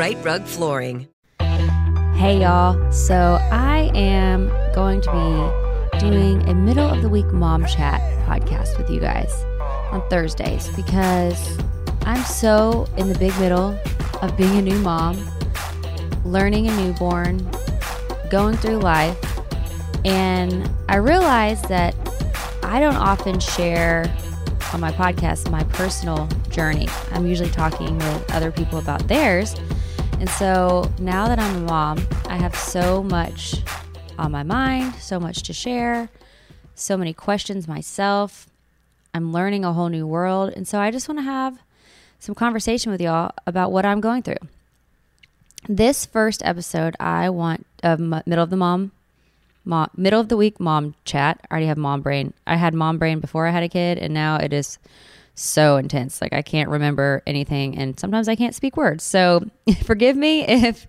RiteRug Flooring. Hey, y'all. So, I am going to be doing a middle of the week mom chat podcast with you guys on Thursdays because I'm so in the big middle of being a new mom, learning a newborn, going through life, and I realized that I don't often share on my podcast my personal journey. I'm usually talking with other people about theirs. And so now that I'm a mom, I have so much on my mind, so much to share, so many questions myself. I'm learning a whole new world. And so I just want to have some conversation with y'all about what I'm going through. This first episode, I want of middle of the mom, mom, middle of the week mom chat. I already have mom brain. I had mom brain before I had a kid, and now it is so intense. Like I can't remember anything and sometimes I can't speak words. So forgive me if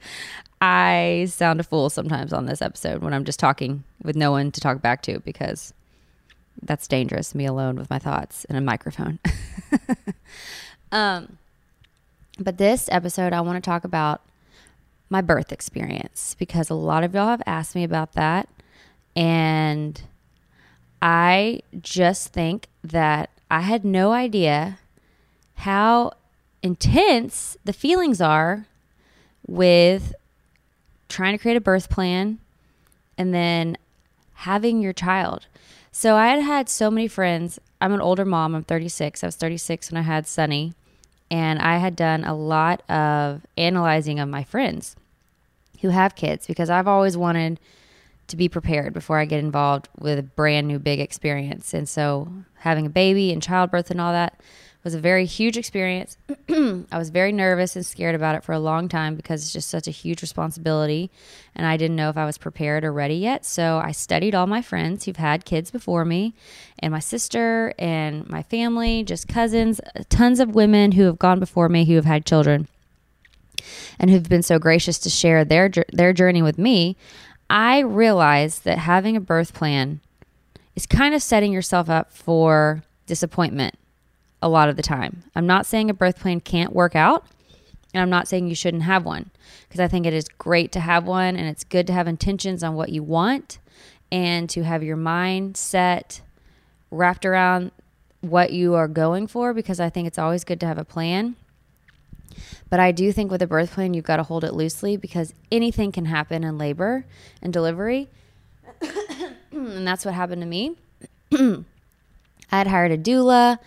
I sound a fool sometimes on this episode when I'm just talking with no one to talk back to because that's dangerous, me alone with my thoughts in a microphone. um but this episode I want to talk about my birth experience because a lot of y'all have asked me about that and I just think that I had no idea how intense the feelings are with trying to create a birth plan and then having your child. So I had had so many friends. I'm an older mom. I'm 36. I was 36 when I had Sunny. And I had done a lot of analyzing of my friends who have kids because I've always wanted to be prepared before I get involved with a brand new big experience. And so having a baby and childbirth and all that was a very huge experience. I was very nervous and scared about it for a long time because it's just such a huge responsibility. And I didn't know if I was prepared or ready yet. So I studied all my friends who've had kids before me, and my sister and my family, just cousins, tons of women who have gone before me who have had children and who've been so gracious to share their their journey with me. I realized that having a birth plan is kind of setting yourself up for disappointment a lot of the time. I'm not saying a birth plan can't work out, and I'm not saying you shouldn't have one because I think it is great to have one and it's good to have intentions on what you want and to have your mind set wrapped around what you are going for because I think it's always good to have a plan. But I do think with a birth plan, you've got to hold it loosely because anything can happen in labor and delivery. and that's what happened to me. I had hired a doula.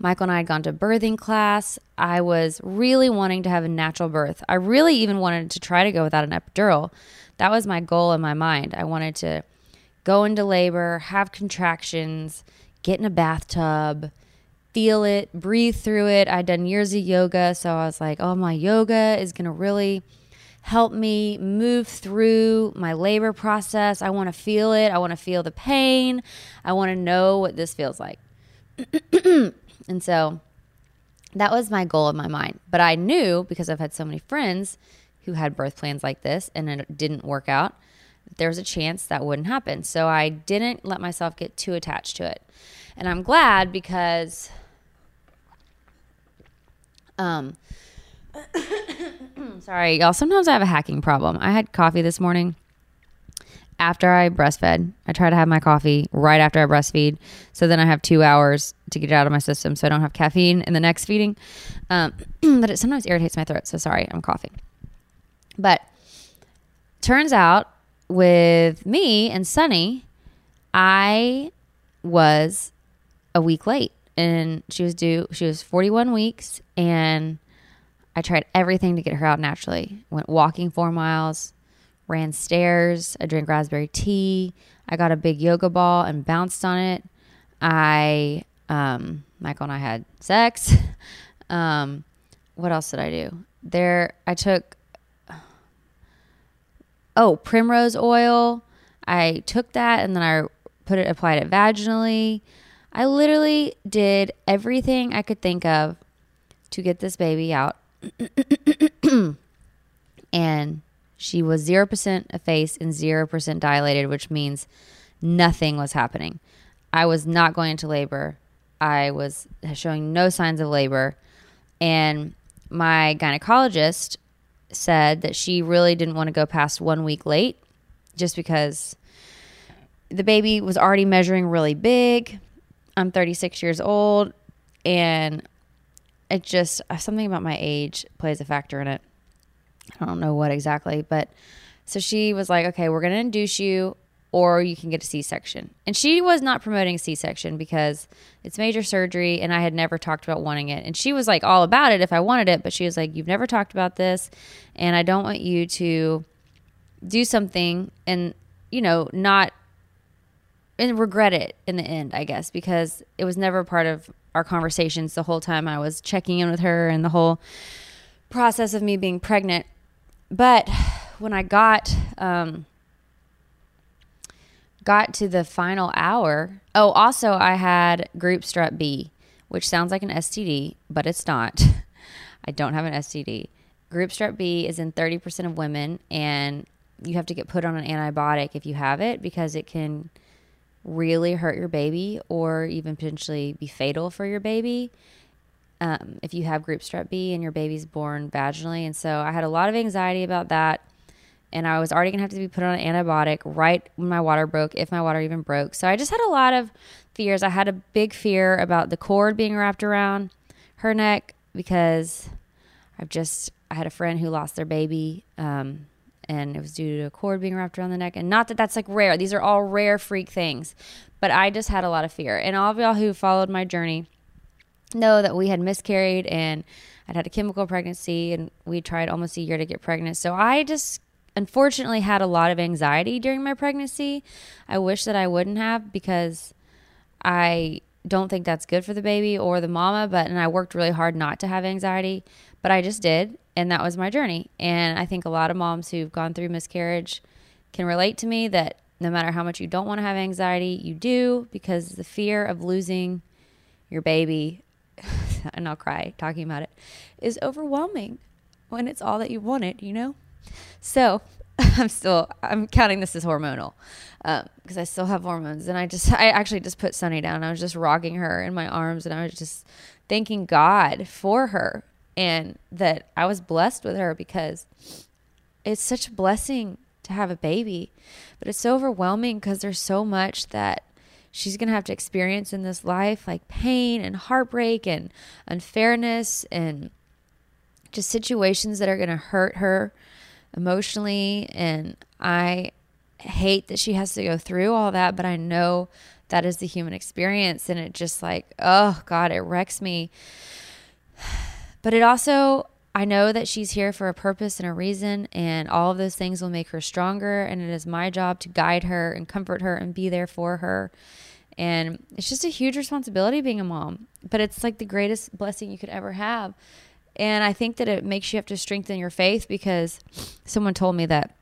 Michael and I had gone to birthing class. I was really wanting to have a natural birth. I really even wanted to try to go without an epidural. That was my goal in my mind. I wanted to go into labor, have contractions, get in a bathtub, feel it, breathe through it. I'd done years of yoga, so I was like, oh, my yoga is going to really help me move through my labor process. I want to feel it. I want to feel the pain. I want to know what this feels like. and so that was my goal in my mind. But I knew because I've had so many friends who had birth plans like this and it didn't work out, there's a chance that wouldn't happen. So I didn't let myself get too attached to it. And I'm glad because um sorry, y'all, sometimes I have a hacking problem. I had coffee this morning after I breastfed. I try to have my coffee right after I breastfeed. So then I have two hours to get it out of my system so I don't have caffeine in the next feeding. Um, but it sometimes irritates my throat. So sorry, I'm coughing. But turns out with me and Sunny, I was a week late and she was due, she was 41 weeks and I tried everything to get her out naturally. Went walking four miles, ran stairs. I drank raspberry tea. I got a big yoga ball and bounced on it. I, um, Michael and I had sex. um, what else did I do? There, I took, oh, primrose oil. I took that and then I put it, applied it vaginally. I literally did everything I could think of to get this baby out. and she was 0% effaced and 0% dilated, which means nothing was happening. I was not going into labor. I was showing no signs of labor. And my gynecologist said that she really didn't want to go past one week late just because the baby was already measuring really big. I'm 36 years old and it just uh, something about my age plays a factor in it. I don't know what exactly, but so she was like, okay, we're going to induce you or you can get a C section. And she was not promoting a C section because it's major surgery and I had never talked about wanting it. And she was like all about it if I wanted it, but she was like, you've never talked about this and I don't want you to do something and, you know, not and regret it in the end, I guess, because it was never part of our conversations the whole time I was checking in with her and the whole process of me being pregnant. But when I got um, got to the final hour, oh, also I had group strep B, which sounds like an STD, but it's not. I don't have an STD. Group strep B is in 30% of women, and you have to get put on an antibiotic if you have it because it can really hurt your baby or even potentially be fatal for your baby um, if you have group strep B and your baby's born vaginally. And so I had a lot of anxiety about that. And I was already going to have to be put on an antibiotic right when my water broke, if my water even broke. So I just had a lot of fears. I had a big fear about the cord being wrapped around her neck because I've just, I had a friend who lost their baby. Um, and it was due to a cord being wrapped around the neck. And not that that's like rare, these are all rare freak things. But I just had a lot of fear. And all of y'all who followed my journey, know that we had miscarried and I'd had a chemical pregnancy and we tried almost a year to get pregnant. So I just unfortunately had a lot of anxiety during my pregnancy. I wish that I wouldn't have because I don't think that's good for the baby or the mama, but and I worked really hard not to have anxiety, but I just did and that was my journey. And I think a lot of moms who've gone through miscarriage can relate to me that no matter how much you don't want to have anxiety, you do because the fear of losing your baby and I'll cry talking about it, is overwhelming when it's all that you wanted, you know? So I'm still, I'm counting this as hormonal because um, I still have hormones. And I just, I actually just put Sunny down. I was just rocking her in my arms and I was just thanking God for her and that I was blessed with her because it's such a blessing to have a baby, but it's so overwhelming because there's so much that she's going to have to experience in this life like pain and heartbreak and unfairness and just situations that are going to hurt her emotionally. And I hate that she has to go through all that but I know that is the human experience. And it just like oh god it wrecks me but it also I know that she's here for a purpose and a reason, and all of those things will make her stronger. And it is my job to guide her and comfort her and be there for her. And it's just a huge responsibility being a mom, but it's like the greatest blessing you could ever have. And I think that it makes you have to strengthen your faith because someone told me that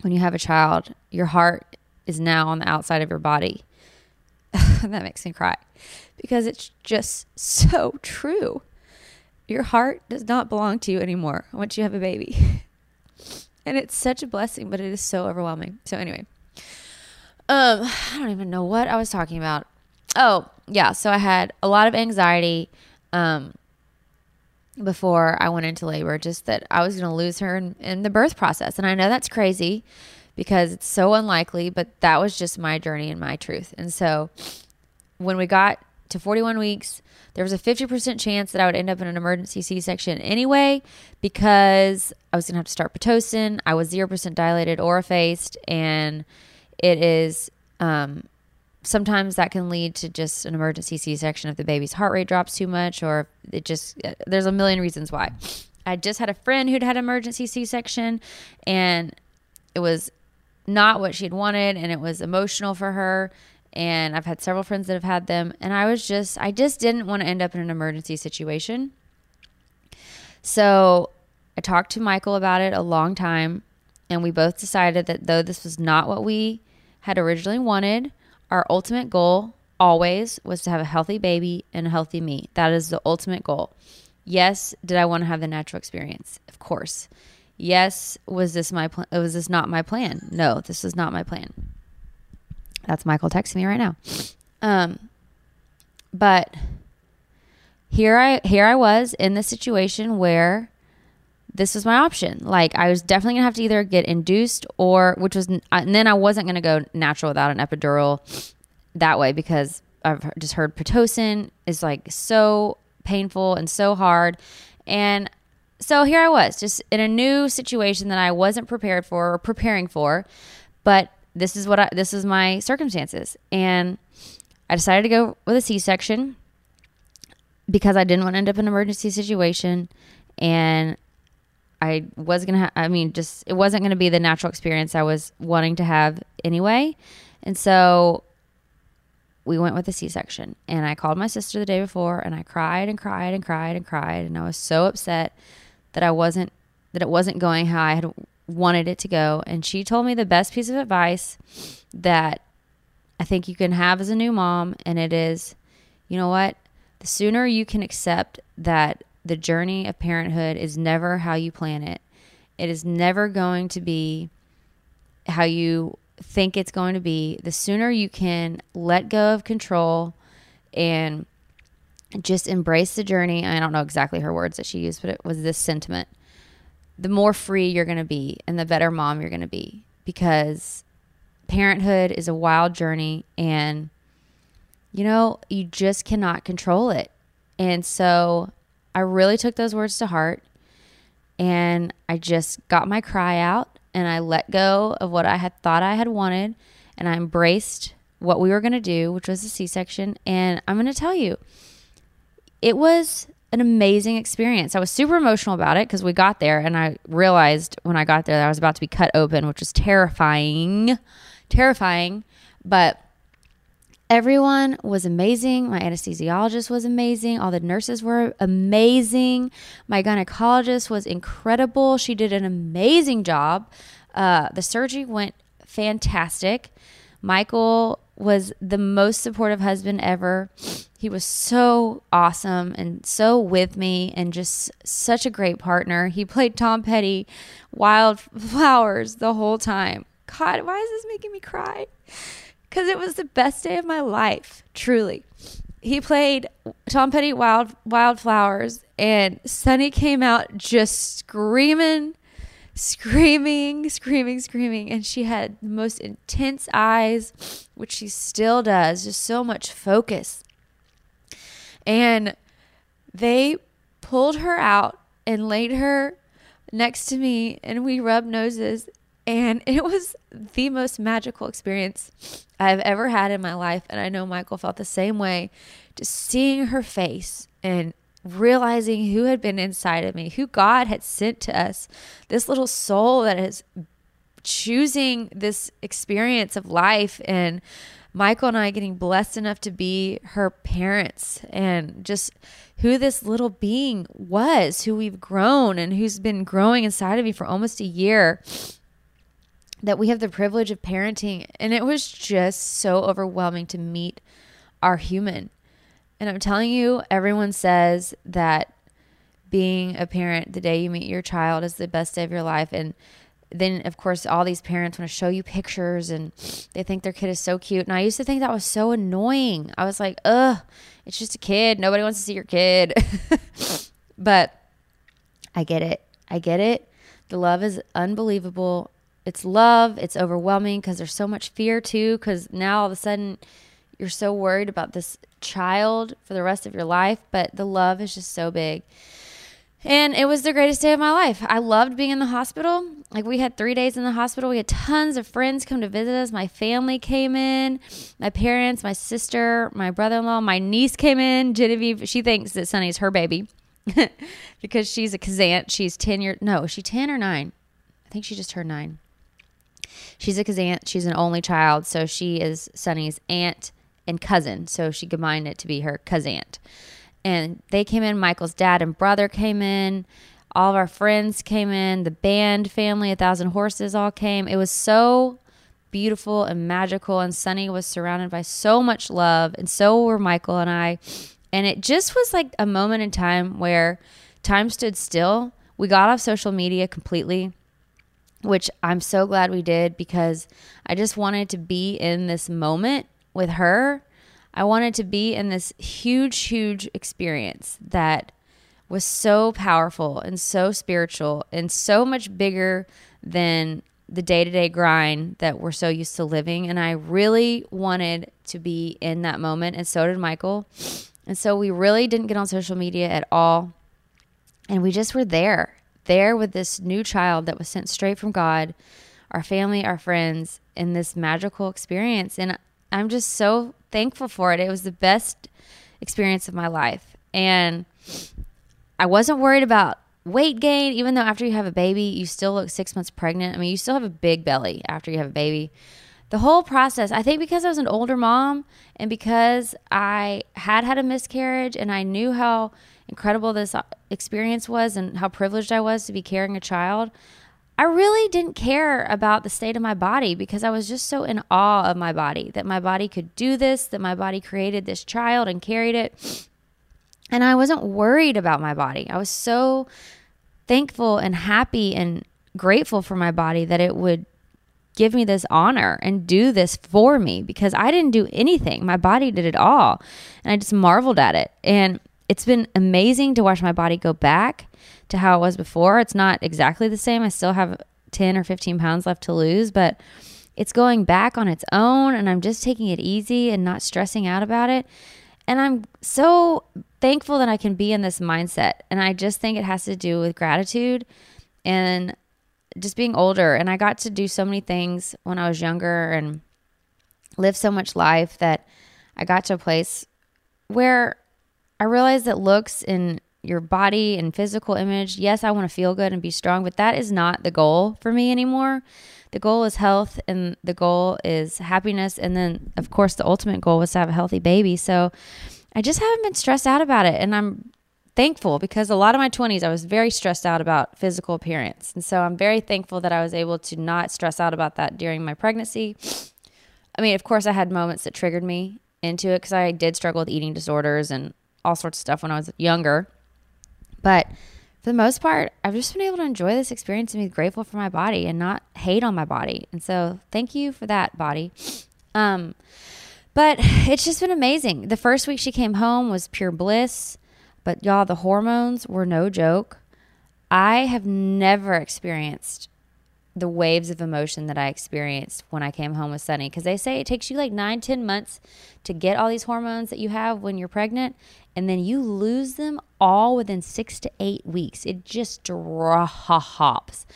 when you have a child, your heart is now on the outside of your body. that makes me cry because it's just so true. Your heart does not belong to you anymore once you have a baby. And it's such a blessing, but it is so overwhelming. So anyway, um, I don't even know what I was talking about. Oh, yeah. So I had a lot of anxiety um, before I went into labor, just that I was going to lose her in, in the birth process. And I know that's crazy because it's so unlikely, but that was just my journey and my truth. And so when we got to 41 weeks, there was a 50% chance that I would end up in an emergency C section anyway because I was going to have to start Pitocin. I was 0% dilated or effaced, and it is um, sometimes that can lead to just an emergency C section if the baby's heart rate drops too much, or it just, there's a million reasons why. I just had a friend who'd had an emergency C section, and it was not what she'd wanted, and it was emotional for her and I've had several friends that have had them and I was just I just didn't want to end up in an emergency situation. So, I talked to Michael about it a long time and we both decided that though this was not what we had originally wanted, our ultimate goal always was to have a healthy baby and a healthy me. That is the ultimate goal. Yes, did I want to have the natural experience? Of course. Yes, was this my plan? Was this not my plan? No, this was not my plan. That's Michael texting me right now. Um, but here I here I was in the situation where this was my option. Like I was definitely gonna have to either get induced or, which was, and then I wasn't gonna go natural without an epidural that way because I've just heard pitocin is like so painful and so hard, and so here I was just in a new situation that I wasn't prepared for or preparing for, but this is what I, this is my circumstances. And I decided to go with a C section because I didn't want to end up in an emergency situation. And I was going to, ha- I mean, just, it wasn't going to be the natural experience I was wanting to have anyway. And so we went with a C section. And I called my sister the day before and I cried and cried and cried and cried. And I was so upset that I wasn't, that it wasn't going how I had wanted it to go. And she told me the best piece of advice that I think you can have as a new mom. And it is, you know what? The sooner you can accept that the journey of parenthood is never how you plan it, it is never going to be how you think it's going to be, the sooner you can let go of control and just embrace the journey. I don't know exactly her words that she used, but it was this sentiment the more free you're going to be and the better mom you're going to be because parenthood is a wild journey and you know, you just cannot control it. And so I really took those words to heart and I just got my cry out and I let go of what I had thought I had wanted and I embraced what we were going to do, which was a C section. And I'm going to tell you, it was an amazing experience. I was super emotional about it because we got there and I realized when I got there that I was about to be cut open, which was terrifying. Terrifying. But everyone was amazing. My anesthesiologist was amazing. All the nurses were amazing. My gynecologist was incredible. She did an amazing job. Uh, the surgery went fantastic. Michael was the most supportive husband ever. He was so awesome and so with me and just such a great partner. He played Tom Petty Wildflowers the whole time. God, why is this making me cry? Because it was the best day of my life, truly. He played Tom Petty Wild Wildflowers and Sunny came out just screaming screaming, screaming, screaming. And she had the most intense eyes, which she still does, just so much focus. And they pulled her out and laid her next to me, and we rubbed noses. And it was the most magical experience I've ever had in my life. And I know Michael felt the same way. Just seeing her face and realizing who had been inside of me, who God had sent to us, this little soul that is choosing this experience of life and Michael and I getting blessed enough to be her parents and just who this little being was, who we've grown and who's been growing inside of me for almost a year. That we have the privilege of parenting. And it was just so overwhelming to meet our human and I'm telling you, everyone says that being a parent, the day you meet your child is the best day of your life. And then, of course, all these parents want to show you pictures and they think their kid is so cute. And I used to think that was so annoying. I was like, ugh, it's just a kid. Nobody wants to see your kid. but I get it. I get it. The love is unbelievable. It's love. It's overwhelming because there's so much fear too. Because now all of a sudden you're so worried about this child for the rest of your life. But the love is just so big. And it was the greatest day of my life. I loved being in the hospital. Like we had three days in the hospital. We had tons of friends come to visit us. My family came in, my parents, my sister, my brother-in-law, my niece came in. Genevieve, she thinks that Sunny's her baby because she's a Kazant. She's ten years. No, is she ten or nine? I think she just turned nine. She's a Kazant. She's an only child, so she is Sunny's aunt and cousin. So she combined it to be her Kazant and they came in. Michael's dad and brother came in. All of our friends came in. The band family, A Thousand Horses, all came. It was so beautiful and magical. And Sunny was surrounded by so much love, and so were Michael and I. And it just was like a moment in time where time stood still. We got off social media completely, which I'm so glad we did because I just wanted to be in this moment with her I wanted to be in this huge, huge experience that was so powerful and so spiritual and so much bigger than the day to day grind that we're so used to living. And I really wanted to be in that moment, and so did Michael. And so we really didn't get on social media at all. And we just were there, there with this new child that was sent straight from God, our family, our friends, in this magical experience. And I'm just so thankful for it. It was the best experience of my life. And I wasn't worried about weight gain, even though after you have a baby, you still look six months pregnant. I mean, you still have a big belly after you have a baby. The whole process, I think because I was an older mom and because I had had a miscarriage and I knew how incredible this uh, experience was and how privileged I was to be carrying a child, I really didn't care about the state of my body because I was just so in awe of my body that my body could do this, that my body created this child and carried it. And I wasn't worried about my body. I was so thankful and happy and grateful for my body that it would give me this honor and do this for me because I didn't do anything. My body did it all. And I just marveled at it. And it's been amazing to watch my body go back to how it was before. It's not exactly the same. I still have 10 or 15 pounds left to lose, but it's going back on its own and I'm just taking it easy and not stressing out about it. And I'm so thankful that I can be in this mindset. And I just think it has to do with gratitude and just being older. And I got to do so many things when I was younger and live so much life that I got to a place where I realized that looks and your body and physical image. Yes, I want to feel good and be strong, but that is not the goal for me anymore. The goal is health and the goal is happiness. And then, of course, the ultimate goal was to have a healthy baby. So I just haven't been stressed out about it. And I'm thankful because a lot of my 20s, I was very stressed out about physical appearance. And so I'm very thankful that I was able to not stress out about that during my pregnancy. I mean, of course, I had moments that triggered me into it because I did struggle with eating disorders and all sorts of stuff when I was younger. But for the most part, I've just been able to enjoy this experience and be grateful for my body and not hate on my body. And so thank you for that, body. Um, but it's just been amazing. The first week she came home was pure bliss. But y'all, the hormones were no joke. I have never experienced the waves of emotion that I experienced when I came home with Sunny because they say it takes you like nine, ten months to get all these hormones that you have when you're pregnant, and then you lose them all within six to eight weeks. It just drops.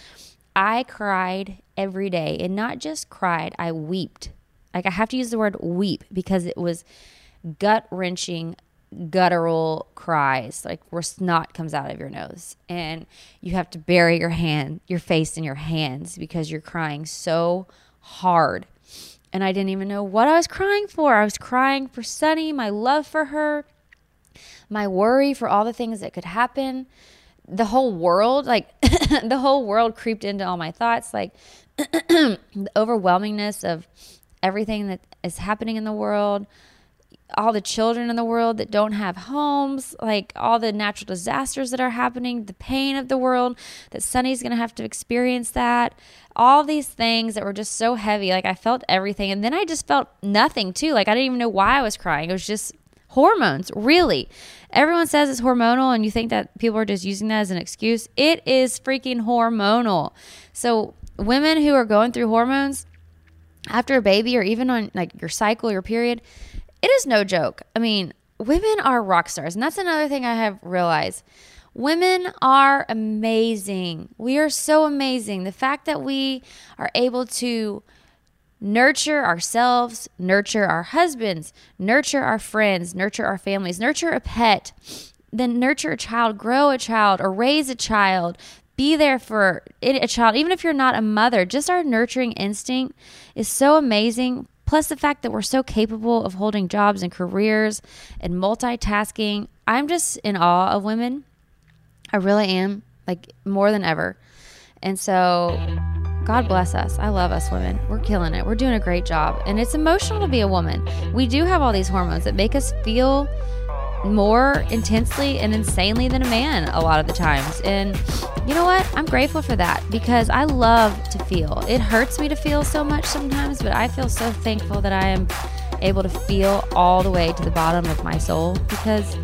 I cried every day, and not just cried, I wept. Like I have to use the word weep because it was gut wrenching guttural cries, like where snot comes out of your nose. And you have to bury your hand, your face in your hands because you're crying so hard. And I didn't even know what I was crying for. I was crying for Sunny, my love for her, my worry for all the things that could happen. The whole world, like the whole world creeped into all my thoughts, like the overwhelmingness of everything that is happening in the world all the children in the world that don't have homes, like all the natural disasters that are happening, the pain of the world, that Sunny's going to have to experience that. All these things that were just so heavy. Like I felt everything. And then I just felt nothing too. Like I didn't even know why I was crying. It was just hormones, really. Everyone says it's hormonal, and you think that people are just using that as an excuse. It is freaking hormonal. So, women who are going through hormones after a baby or even on like your cycle, your period, it is no joke. I mean, women are rock stars. And that's another thing I have realized. Women are amazing. We are so amazing. The fact that we are able to nurture ourselves, nurture our husbands, nurture our friends, nurture our families, nurture a pet, then nurture a child, grow a child, or raise a child, be there for a child, even if you're not a mother. Just our nurturing instinct is so amazing. Plus, the fact that we're so capable of holding jobs and careers and multitasking. I'm just in awe of women. I really am, like more than ever. And so, God bless us. I love us women. We're killing it. We're doing a great job. And it's emotional to be a woman. We do have all these hormones that make us feel more intensely and insanely than a man a lot of the times. And you know what? I'm grateful for that because I love to feel. It hurts me to feel so much sometimes, but I feel so thankful that I am able to feel all the way to the bottom of my soul because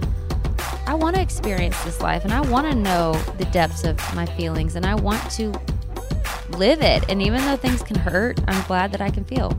I want to experience this life and I want to know the depths of my feelings and I want to live it. And even though things can hurt, I'm glad that I can feel.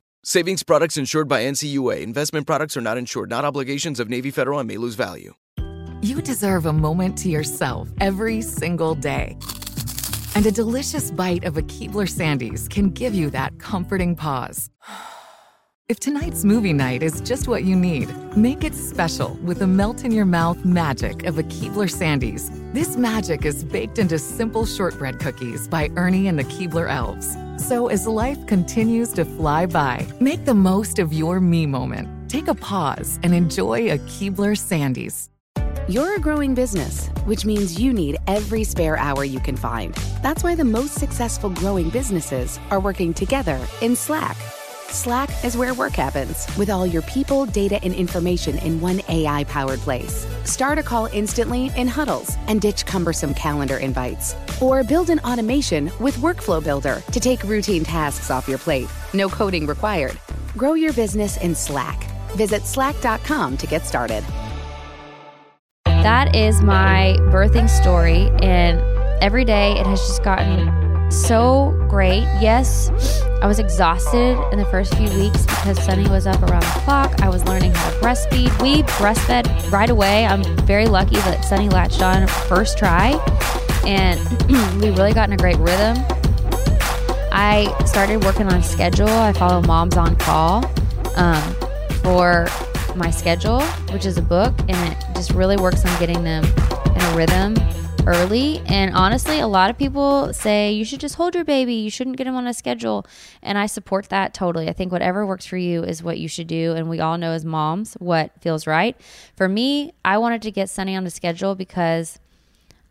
Savings products insured by NCUA. Investment products are not insured, not obligations of Navy Federal and may lose value. You deserve a moment to yourself every single day. And a delicious bite of a Keebler Sandies can give you that comforting pause. If tonight's movie night is just what you need, make it special with the melt in your mouth magic of a Keebler Sandies. This magic is baked into simple shortbread cookies by Ernie and the Keebler Elves. So as life continues to fly by, make the most of your me moment. Take a pause and enjoy a Keebler Sandies. You're a growing business, which means you need every spare hour you can find. That's why the most successful growing businesses are working together in Slack. Slack is where work happens with all your people, data, and information in one AI powered place. Start a call instantly in huddles and ditch cumbersome calendar invites. Or build an automation with Workflow Builder to take routine tasks off your plate. No coding required. Grow your business in Slack. Visit slack.com to get started. That is my birthing story. And every day it has just gotten so great. Yes, I was exhausted in the first few weeks because Sunny was up around the clock. I was learning how to breastfeed. We breastfed right away. I'm very lucky that Sunny latched on first try, and we really got in a great rhythm. I started working on schedule. I follow Moms on Call um, for my schedule, which is a book, and it just really works on getting them in a rhythm early. And honestly, a lot of people say you should just hold your baby. You shouldn't get him on a schedule. And I support that totally. I think whatever works for you is what you should do. And we all know as moms what feels right. For me, I wanted to get Sunny on a schedule because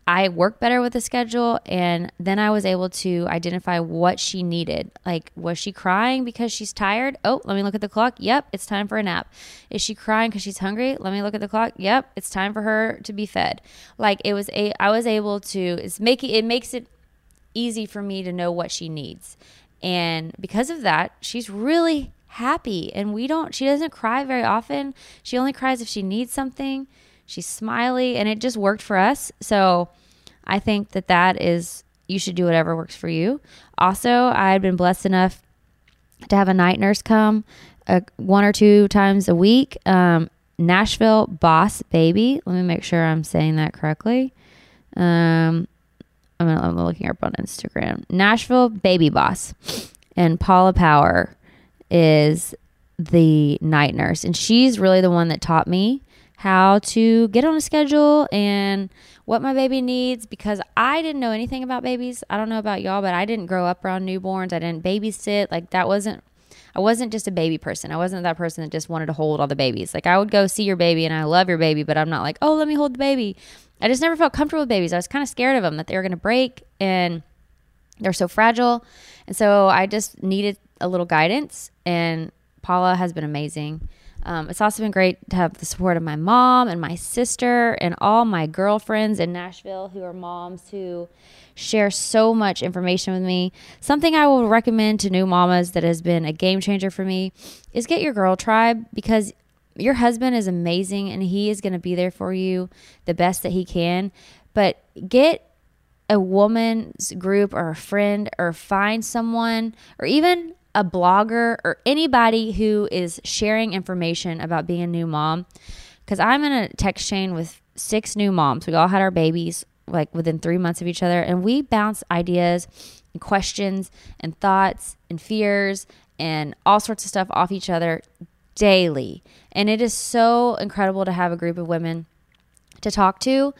I work better with the schedule and then I was able to identify what she needed. Like, was she crying because she's tired? Oh, let me look at the clock. Yep, it's time for a nap. Is she crying because she's hungry? Let me look at the clock. Yep, it's time for her to be fed. Like it was a I was able to it's making it makes it easy for me to know what she needs. And because of that, she's really happy and we don't she doesn't cry very often. She only cries if she needs something. She's smiley, and it just worked for us. So I think that that is, you should do whatever works for you. Also, I had been blessed enough to have a night nurse come uh, one or two times a week. Um, Nashville Boss Baby. Let me make sure I'm saying that correctly. Um, I'm, I'm looking up on Instagram. Nashville Baby Boss. And Paula Power is the night nurse. And she's really the one that taught me how to get on a schedule and what my baby needs because I didn't know anything about babies. I don't know about y'all, but I didn't grow up around newborns. I didn't babysit. Like that wasn't I wasn't just a baby person. I wasn't that person that just wanted to hold all the babies. Like I would go see your baby and I love your baby, but I'm not like, "Oh, let me hold the baby." I just never felt comfortable with babies. I was kind of scared of them that they were going to break and they're so fragile. And so I just needed a little guidance and Paula has been amazing. Um, it's also been great to have the support of my mom and my sister and all my girlfriends in Nashville who are moms who share so much information with me. Something I will recommend to new mamas that has been a game changer for me is get your girl tribe because your husband is amazing and he is going to be there for you the best that he can. But get a woman's group or a friend or find someone or even a blogger or anybody who is sharing information about being a new mom. Because I'm in a text chain with six new moms. We all had our babies like within three months of each other, and we bounce ideas and questions and thoughts and fears and all sorts of stuff off each other daily. And it is so incredible to have a group of women to talk to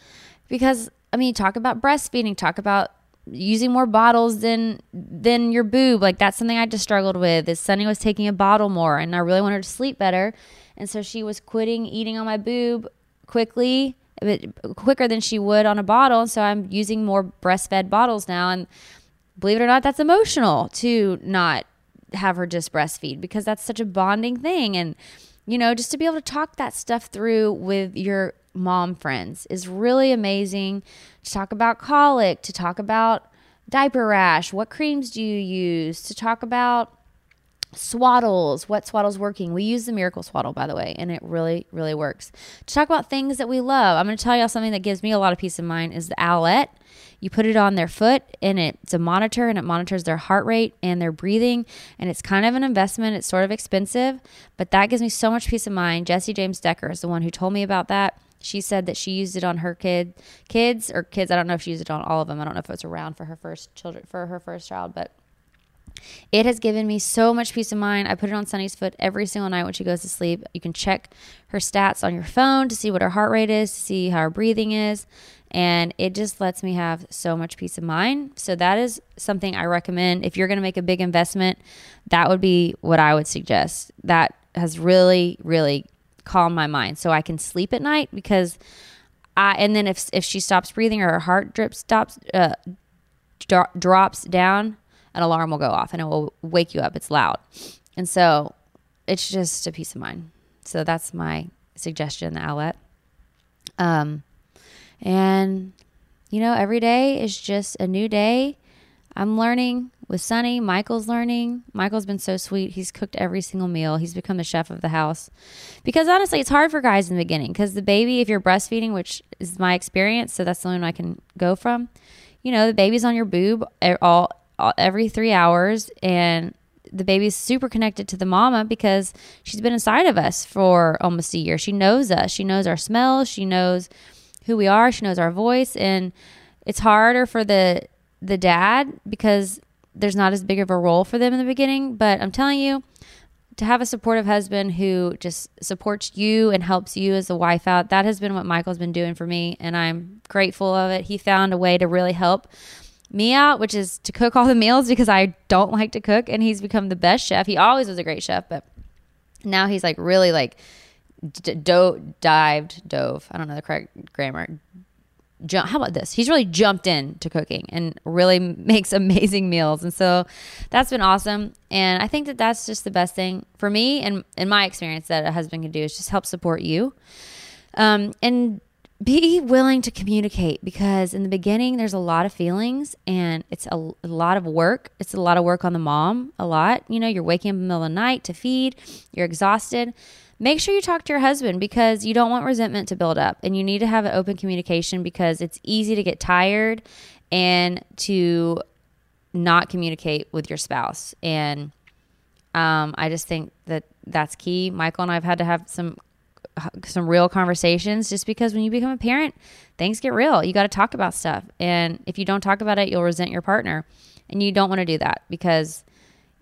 because, I mean, talk about breastfeeding, talk about using more bottles than than your boob. Like that's something i just struggled with is sunny was taking a bottle more and i really wanted to sleep better. And so she was quitting eating on my boob quickly a bit quicker than she would on a bottle. So i'm using more breastfed bottles now. And believe it or not that's emotional to not have her just breastfeed because that's such a bonding thing. And you know just to be able to talk that stuff through with your mom friends is really amazing to talk about colic, to talk about diaper rash, what creams do you use, to talk about swaddles, what swaddle's working. We use the Miracle Swaddle, by the way, and it really, really works. To talk about things that we love, I'm going to tell y'all something that gives me a lot of peace of mind is the Owlet. You put it on their foot, and it's a monitor, and it monitors their heart rate and their breathing. And it's kind of an investment. It's sort of expensive, but that gives me so much peace of mind. Jessie James Decker is the one who told me about that. She said that she used it on her kid, kids or kids. I don't know if she used it on all of them. I don't know if it was around for her first children for her first child, but it has given me so much peace of mind. I put it on Sunny's foot every single night when she goes to sleep. You can check her stats on your phone to see what her heart rate is, to see how her breathing is, and it just lets me have so much peace of mind. So that is something I recommend if you're going to make a big investment. That would be what I would suggest. That has really really calm my mind so I can sleep at night because I and then if if she stops breathing or her heart drip stops uh, dro- drops down, an alarm will go off and it will wake you up. It's loud, and so it's just a peace of mind. So that's my suggestion, the Owlet. Um, and you know, every day is just a new day. I'm learning with Sunny. Michael's learning. Michael's been so sweet. He's cooked every single meal. He's become the chef of the house. Because honestly, it's hard for guys in the beginning because the baby, if you're breastfeeding, which is my experience, so that's the only one I can go from, you know, the baby's on your boob all, all every three hours and the baby's super connected to the mama because she's been inside of us for almost a year. She knows us. She knows our smells. She knows who we are. She knows our voice. And it's harder for the the dad because there's not as big of a role for them in the beginning. But I'm telling you, to have a supportive husband who just supports you and helps you as a wife out, that has been what Michael's been doing for me. And I'm grateful of it. He found a way to really help me out, which is to cook all the meals because I don't like to cook. And he's become the best chef. He always was a great chef, but now he's like really like d- do- dived, dove. I don't know the correct grammar jump how about this? He's really jumped in to cooking and really makes amazing meals. And so that's been awesome. And i think that that's just the best thing for me and in my experience that a husband can do is just help support you. Um, and be willing to communicate because in the beginning there's a lot of feelings and it's a, a, lot of work. It's a lot of work on the mom a lot. You know you're waking up in the middle of the night to feed you're exhausted. Make sure you talk to your husband because you don't want resentment to build up and you need to have an open communication because it's easy to get tired and to not communicate with your spouse. And um, i just think that that's key. Michael and i've had to have some some real conversations just because when you become a parent things get real you got to talk about stuff and if you don't talk about it you'll resent your partner and you don't want to do that because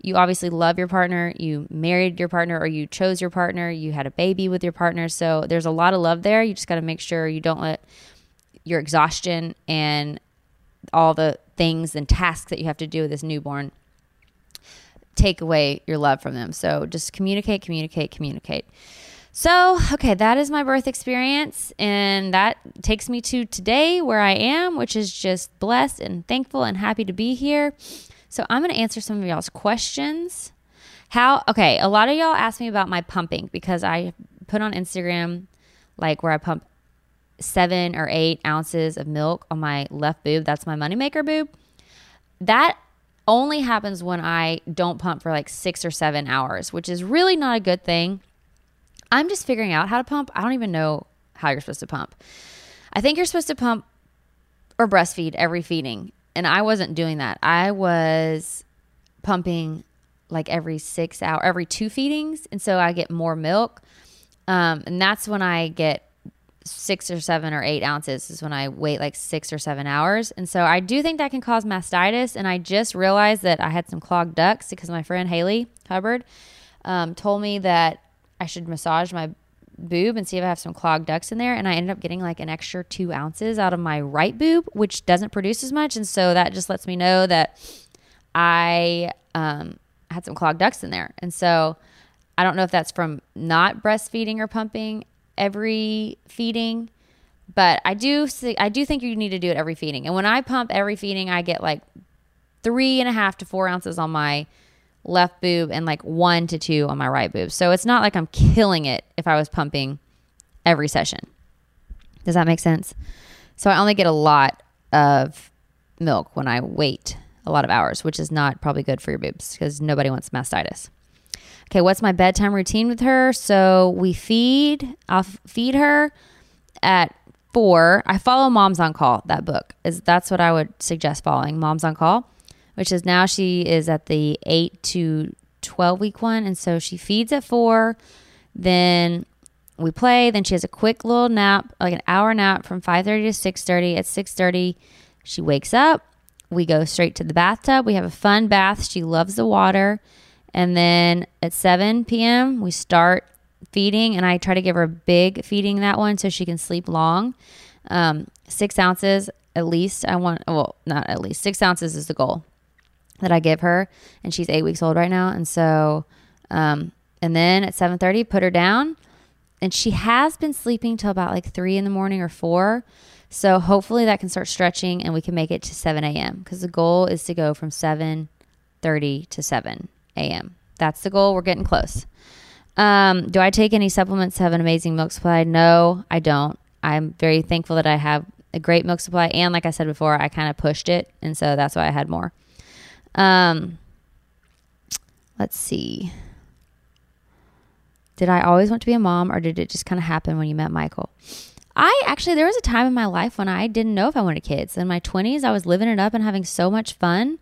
you obviously love your partner, you married your partner, or you chose your partner, you had a baby with your partner. So there's a lot of love there. You just got to make sure you don't let your exhaustion and all the things and tasks that you have to do with this newborn take away your love from them. So just communicate, communicate, communicate. So, okay, that is my birth experience. And that takes me to today where I am, which is just blessed and thankful and happy to be here. So, I'm going to answer some of y'all's questions. How, okay, a lot of y'all ask me about my pumping because I put on Instagram like where I pump seven or eight ounces of milk on my left boob. That's my moneymaker boob. That only happens when I don't pump for like six or seven hours, which is really not a good thing. I'm just figuring out how to pump. I don't even know how you're supposed to pump. I think you're supposed to pump or breastfeed every feeding. And I wasn't doing that. I was pumping like every six hour, every two feedings. And so I get more milk. Um, and that's when I get six or seven or eight ounces is when I wait like six or seven hours. And so I do think that can cause mastitis. And I just realized that I had some clogged ducts because my friend Haley Hubbard um, told me that I should massage my boob and see if I have some clogged ducts in there. And I ended up getting like an extra two ounces out of my right boob, which doesn't produce as much. And so that just lets me know that I um, had some clogged ducts in there. And so I don't know if that's from not breastfeeding or pumping every feeding, but I do I do think you need to do it every feeding. And when I pump every feeding, I get like three and a half to four ounces on my left boob and like one to two on my right boob. So it's not like I'm killing it if I was pumping every session. Does that make sense? So I only get a lot of milk when I wait a lot of hours, which is not probably good for your boobs because nobody wants mastitis. Okay, what's my bedtime routine with her? So we feed, I'll feed her at four. I follow Moms on Call, that book. Is that's what I would suggest following, Moms on Call, which is now she is at the eight to 12 week one. And so she feeds at four. Then we play. Then she has a quick little nap, like an hour nap from 5.30 to 6.30. At 6.30, she wakes up. We go straight to the bathtub. We have a fun bath. She loves the water. And then at 7 p.m., we start feeding, and I try to give her a big feeding that one so she can sleep long. Um, six ounces at least. I want, well, not at least, six ounces is the goal that I give her. And she's eight weeks old right now. And so, um, and then at 7.30, put her down. And she has been sleeping till about like 3 in the morning or 4. So hopefully that can start stretching and we can make it to 7 a.m. because the goal is to go from 7.30 to 7 a.m. That's the goal. We're getting close. Um, do I take any supplements to have an amazing milk supply? No, I don't. I'm very thankful that I have a great milk supply. And like I said before, I kind of pushed it. And so that's why I had more. Um, let's see. Did I always want to be a mom or did it just kind of happen when you met Michael? I actually, there was a time in my life when I didn't know if I wanted kids. In my 20s, I was living it up and having so much fun.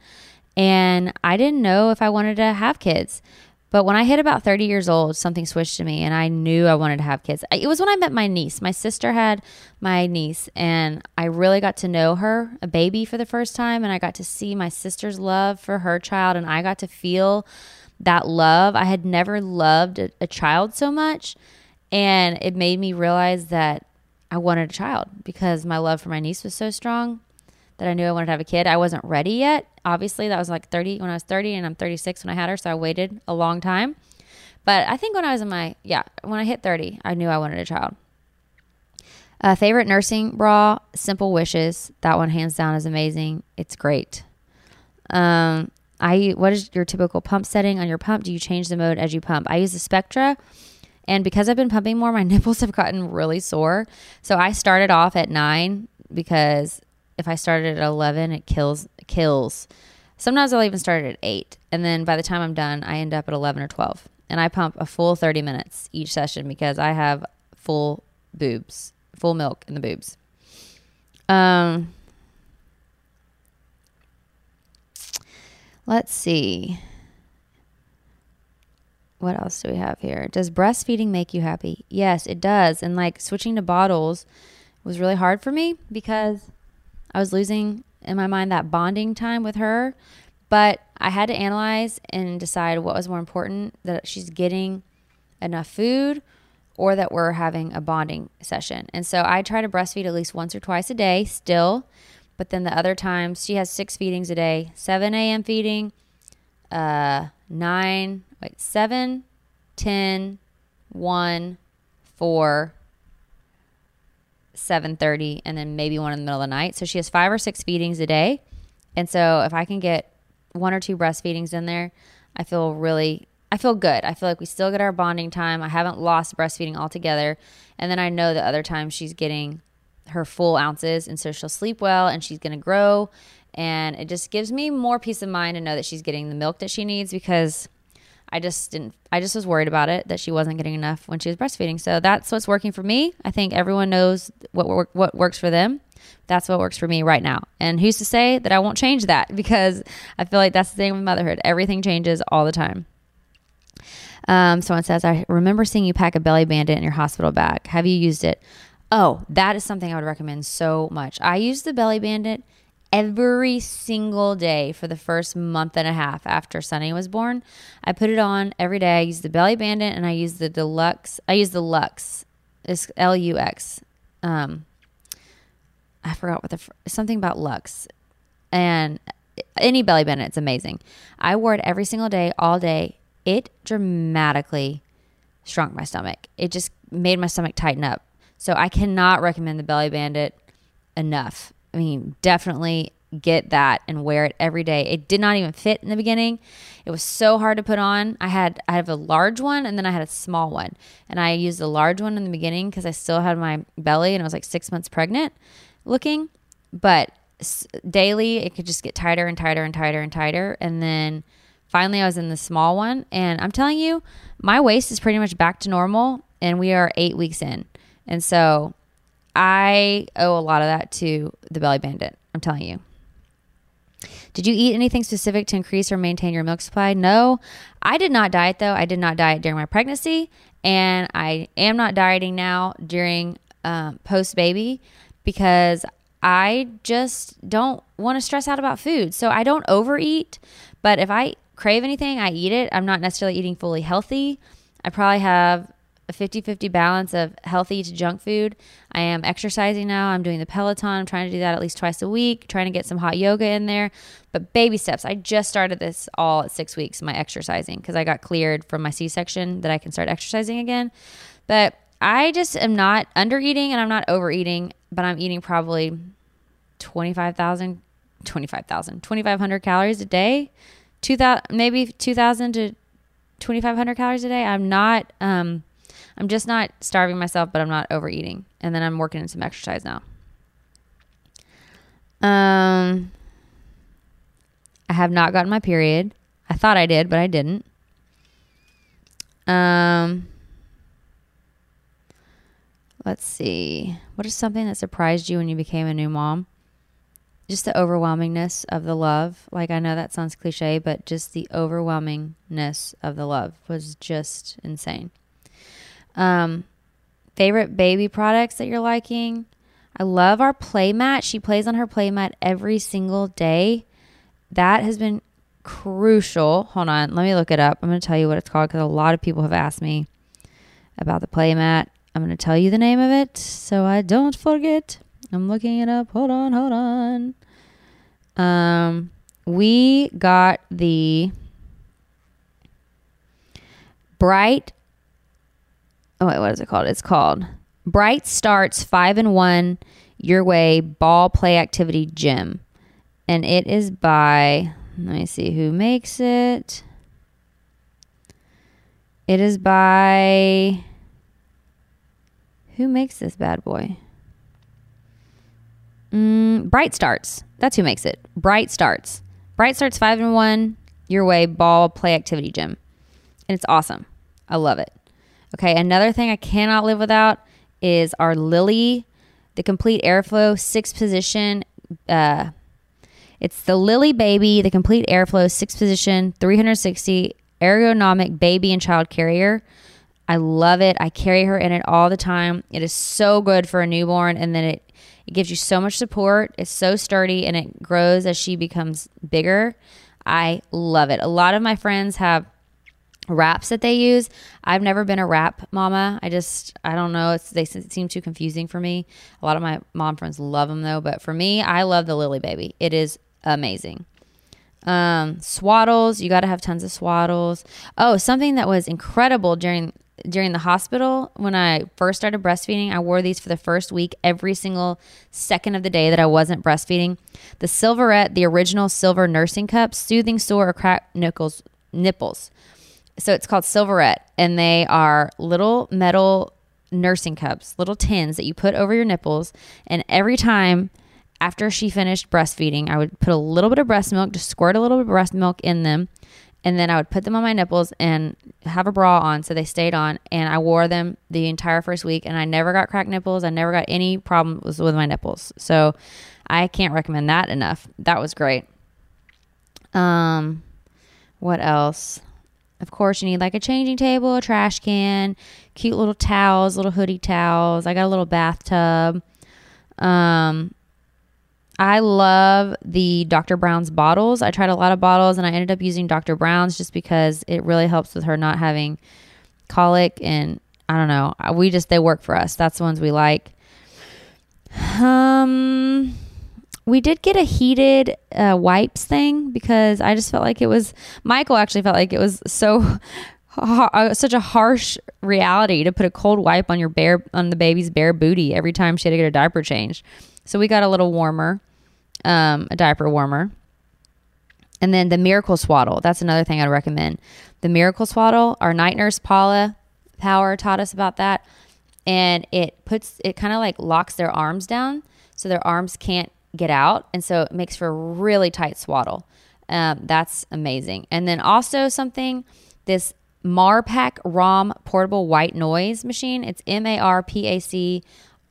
And I didn't know if I wanted to have kids. But when I hit about 30 years old, something switched to me and I knew I wanted to have kids. It was when I met my niece. My sister had my niece and I really got to know her, a baby for the first time and I got to see my sister's love for her child and I got to feel that love. I had never loved a, a child so much and it made me realize that I wanted a child because my love for my niece was so strong that I knew I wanted to have a kid. I wasn't ready yet. Obviously, that was like 30 when I was 30 and I'm 36 when I had her, so I waited a long time. But I think when I was in my yeah, when I hit 30, I knew I wanted a child. Uh, favorite nursing bra, Simple Wishes. That one hands down is amazing. It's great. Um, I what is your typical pump setting on your pump? Do you change the mode as you pump? I use the Spectra. And because I've been pumping more, my nipples have gotten really sore. So I started off at nine because if I started at 11, it kills kills. Sometimes I'll even start at 8, and then by the time I'm done, I end up at 11 or 12. And I pump a full 30 minutes each session because I have full boobs, full milk in the boobs. Um Let's see. What else do we have here? Does breastfeeding make you happy? Yes, it does. And like switching to bottles was really hard for me because I was losing in my mind that bonding time with her. But I had to analyze and decide what was more important that she's getting enough food or that we're having a bonding session. And so I try to breastfeed at least once or twice a day still. But then the other times she has six feedings a day 7 a.m. feeding, uh, 9, wait, 7, 10, 1, 4, 7.30 and then maybe one in the middle of the night. So she has five or six feedings a day. And so if i can get one or two breastfeedings in there i feel really i feel good. I feel like we still get our bonding time. I haven't lost breastfeeding altogether. And then i know that other times she's getting her full ounces and so she'll sleep well and she's going to grow. And it just gives me more peace of mind to know that she's getting the milk that she needs because I just didn't I just was worried about it that she wasn't getting enough when she was breastfeeding. So that's what's working for me. I think everyone knows what what works for them. That's what works for me right now. And who's to say that I won't change that because I feel like that's the thing with motherhood. Everything changes all the time. Um, someone says, I remember seeing you pack a belly bandit in your hospital bag. Have you used it? Oh, that is something I would recommend so much. I use the belly bandit every single day for the first month and a half after Sunny was born. I put it on every day. I use the Belly Bandit and I use the Deluxe. I use the Lux. It's L U X. Um, I forgot what the something about Lux, and any Belly Bandit. It's amazing. I wore it every single day, all day. It dramatically shrunk my stomach. It just made my stomach tighten up. So I cannot recommend the Belly Bandit enough. I mean, definitely get that and wear it every day. It did not even fit in the beginning. It was so hard to put on. I had I have a large one and then I had a small one. And I used the large one in the beginning cuz I still had my belly and I was like 6 months pregnant looking, but daily it could just get tighter and tighter and tighter and tighter and then finally I was in the small one and I'm telling you, my waist is pretty much back to normal and we are 8 weeks in. And so I owe a lot of that to the Belly Bandit. I'm telling you. Did you eat anything specific to increase or maintain your milk supply? No. I did not diet though. I did not diet during my pregnancy, and I am not dieting now during um, post baby because I just don't want to stress out about food. So I don't overeat, but if I crave anything, I eat it. I'm not necessarily eating fully healthy. I probably have a 50 50 balance of healthy to junk food. I am exercising now. I'm doing the Peloton. I'm trying to do that at least twice a week, trying to get some hot yoga in there. But baby steps. I just started this all at six weeks, my exercising, because I got cleared from my C section that I can start exercising again. But I just am not under eating and I'm not overeating, but I'm eating probably 25,000, 25,000, 2,500 calories a day, 2,000, maybe 2,000 to 2,500 calories a day. I'm not, um, I'm just not starving myself, but I'm not overeating. And then I'm working in some exercise now. Um, I have not gotten my period. I thought I did, but I didn't. Um, let's see. What is something that surprised you when you became a new mom? Just the overwhelmingness of the love. Like, I know that sounds cliche, but just the overwhelmingness of the love was just insane. Um, favorite baby products that you're liking? I love our playmat. She plays on her playmat every single day. That has been crucial. Hold on, let me look it up. I'm going to tell you what it's called because a lot of people have asked me about the playmat. I'm going to tell you the name of it so I don't forget. I'm looking it up. Hold on, hold on. Um, we got the bright oh wait, what is it called? It's called Bright Starts Five and One Your Way Ball Play Activity Gym. And it is by let me see who makes it. It is by who makes this bad boy? Mm, Bright Starts. That's who makes it. Bright Starts. Bright Starts 5 and 1 Your Way Ball Play Activity Gym. And it's awesome. I love it. Okay, another thing I cannot live without is our Lily, the complete airflow six position. Uh, it's the Lillebaby, the complete airflow six position, 360 ergonomic baby and child carrier. I love it. I carry her in it all the time. It is so good for a newborn, and then it it gives you so much support. It's so sturdy, and it grows as she becomes bigger. I love it. A lot of my friends have wraps that they use. I've never been a wrap mama. I just I don't know. It's they seem too confusing for me. A lot of my mom friends love them though, but for me, I love the Lillebaby. It is amazing. Um, swaddles, you got to have tons of swaddles. Oh, something that was incredible during during the hospital when I first started breastfeeding, I wore these for the first week every single second of the day that I wasn't breastfeeding. The Silverette, the original silver nursing cup, soothing sore or cracked nipples nipples. So it's called Silverette, and they are little metal nursing cups, little tins that you put over your nipples, and every time after she finished breastfeeding, I would put a little bit of breast milk, just squirt a little bit of breast milk in them, and then I would put them on my nipples and have a bra on so they stayed on. And I wore them the entire first week, and I never got cracked nipples. I never got any problems with my nipples. So I can't recommend that enough. That was great. Um, what else? Of course, you need like a changing table, a trash can, cute little towels, little hoodie towels. I got a little bathtub. Um, I love the Dr. Brown's bottles. I tried a lot of bottles and I ended up using Dr. Brown's just because it really helps with her not having colic and I don't know. We just they work for us. That's the ones we like. Um we did get a heated uh, wipes thing because I just felt like it was Michael actually felt like it was so uh, such a harsh reality to put a cold wipe on your bare on the baby's bare booty every time she had to get a diaper changed. So we got a little warmer um, a diaper warmer. And then the Miracle Swaddle. That's another thing I'd recommend. The Miracle Swaddle, our night nurse Paula Power taught us about that. And it puts, it kind of like locks their arms down so their arms can't get out. And so it makes for a really tight swaddle. Um, that's amazing. And then also something, this Marpac Rohm portable white noise machine. It's M A R P A C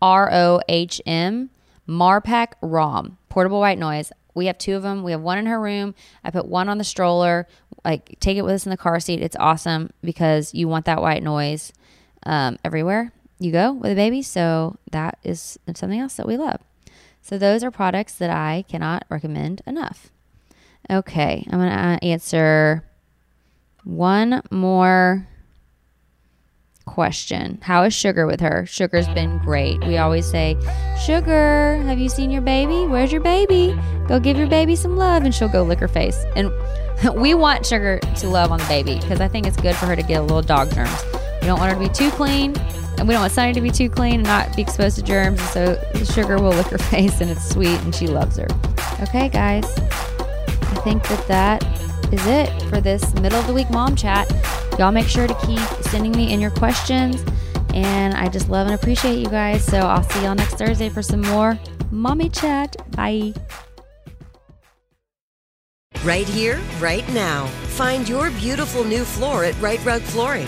R O H M. Marpac Rohm portable white noise. We have two of them. We have one in her room. I put one on the stroller. Like take it with us in the car seat. It's awesome because you want that white noise um, everywhere you go with a baby. So that is something else that we love. So those are products that I cannot recommend enough. Okay, I'm going to answer one more question. How is Sugar with her? Sugar's been great. We always say, Sugar, have you seen your baby? Where's your baby? Go give your baby some love. And she'll go lick her face. And we want Sugar to love on the baby because I think it's good for her to get a little dog germs. We don't want her to be too clean. And we don't want Sunny to be too clean and not be exposed to germs. So the Sugar will lick her face and it's sweet and she loves her. Okay, guys. I think that that is it for this middle of the week mom chat. Y'all make sure to keep sending me in your questions. And I just love and appreciate you guys. So I'll see y'all next Thursday for some more mommy chat. Bye. Right here, right now. Find your beautiful new floor at RiteRug Flooring.